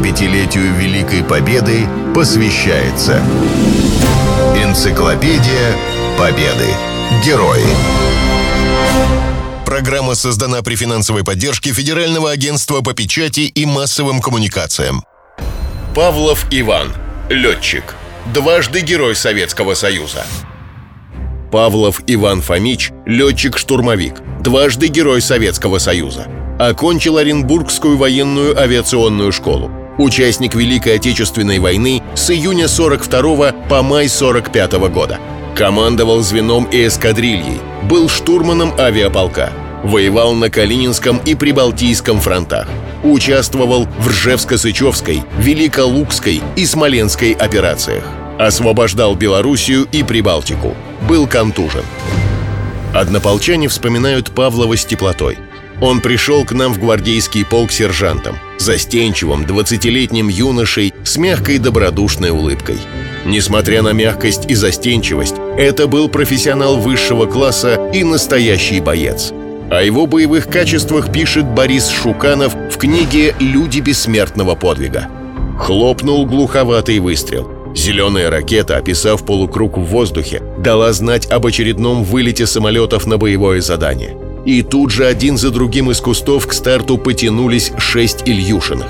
75-летию Великой Победы посвящается Энциклопедия Победы. Герои. Программа создана при финансовой поддержке Федерального агентства по печати и массовым коммуникациям. Павлов Иван. Летчик. Дважды Герой Советского Союза. Павлов Иван Фомич – летчик-штурмовик, дважды Герой Советского Союза. Окончил Оренбургскую военную авиационную школу. Участник Великой Отечественной войны с июня 42 по май 45 года. Командовал звеном и эскадрильей, был штурманом авиаполка. Воевал на Калининском и Прибалтийском фронтах. Участвовал в Ржевско-Сычевской, Великолукской и Смоленской операциях. Освобождал Белоруссию и Прибалтику. Был контужен. Однополчане вспоминают Павлова с теплотой. Он пришел к нам в гвардейский полк сержантом, застенчивым, двадцатилетним юношей с мягкой добродушной улыбкой. Несмотря на мягкость и застенчивость, это был профессионал высшего класса и настоящий боец. О его боевых качествах пишет Борис Шуканов в книге «Люди бессмертного подвига». Хлопнул глуховатый выстрел – Зеленая ракета, описав полукруг в воздухе, дала знать об очередном вылете самолетов на боевое задание. И тут же один за другим из кустов к старту потянулись шесть Ильюшиных.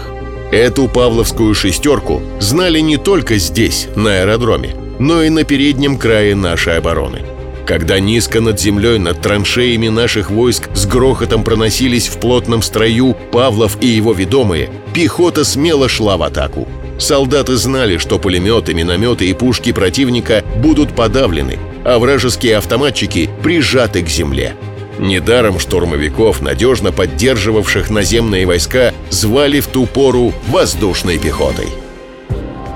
Эту павловскую шестерку знали не только здесь, на аэродроме, но и на переднем крае нашей обороны. Когда низко над землей, над траншеями наших войск с грохотом проносились в плотном строю Павлов и его ведомые, пехота смело шла в атаку – Солдаты знали, что пулеметы, минометы и пушки противника будут подавлены, а вражеские автоматчики прижаты к земле. Недаром штурмовиков, надежно поддерживавших наземные войска, звали в ту пору воздушной пехотой.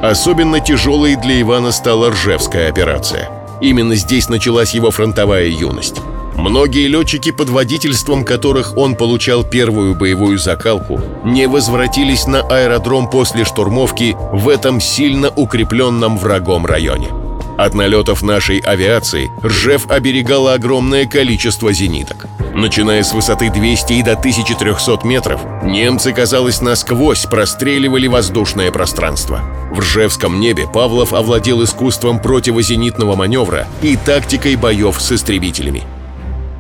Особенно тяжелой для Ивана стала Ржевская операция. Именно здесь началась его фронтовая юность. Многие летчики, под водительством которых он получал первую боевую закалку, не возвратились на аэродром после штурмовки в этом сильно укрепленном врагом районе. От налетов нашей авиации Ржев оберегала огромное количество зениток. Начиная с высоты 200 и до 1300 метров, немцы, казалось, насквозь простреливали воздушное пространство. В Ржевском небе Павлов овладел искусством противозенитного маневра и тактикой боев с истребителями –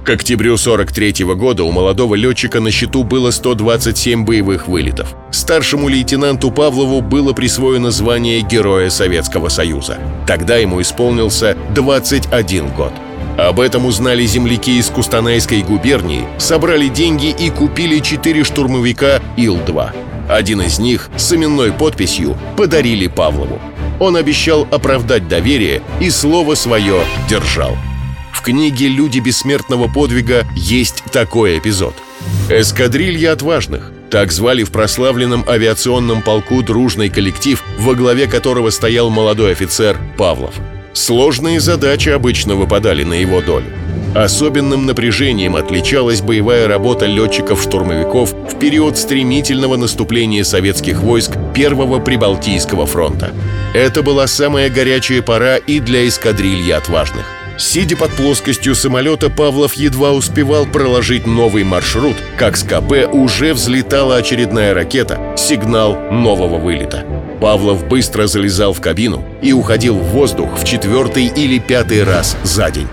к октябрю 43 -го года у молодого летчика на счету было 127 боевых вылетов. Старшему лейтенанту Павлову было присвоено звание Героя Советского Союза. Тогда ему исполнился 21 год. Об этом узнали земляки из Кустанайской губернии, собрали деньги и купили четыре штурмовика Ил-2. Один из них с именной подписью подарили Павлову. Он обещал оправдать доверие и слово свое держал книге «Люди бессмертного подвига» есть такой эпизод. «Эскадрилья отважных» Так звали в прославленном авиационном полку дружный коллектив, во главе которого стоял молодой офицер Павлов. Сложные задачи обычно выпадали на его долю. Особенным напряжением отличалась боевая работа летчиков-штурмовиков в период стремительного наступления советских войск Первого Прибалтийского фронта. Это была самая горячая пора и для эскадрильи отважных – Сидя под плоскостью самолета, Павлов едва успевал проложить новый маршрут, как с КП уже взлетала очередная ракета, сигнал нового вылета. Павлов быстро залезал в кабину и уходил в воздух в четвертый или пятый раз за день.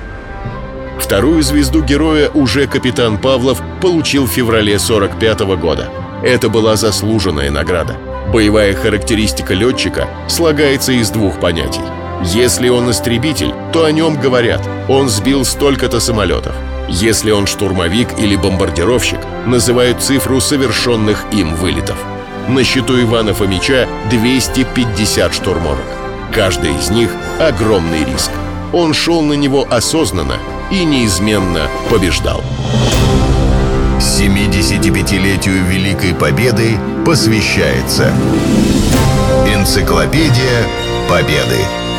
Вторую звезду героя уже капитан Павлов получил в феврале 45 -го года. Это была заслуженная награда. Боевая характеристика летчика слагается из двух понятий – если он истребитель, то о нем говорят «он сбил столько-то самолетов». Если он штурмовик или бомбардировщик, называют цифру совершенных им вылетов. На счету Ивана Фомича 250 штурмовок. Каждый из них — огромный риск. Он шел на него осознанно и неизменно побеждал. 75-летию Великой Победы посвящается Энциклопедия Победы.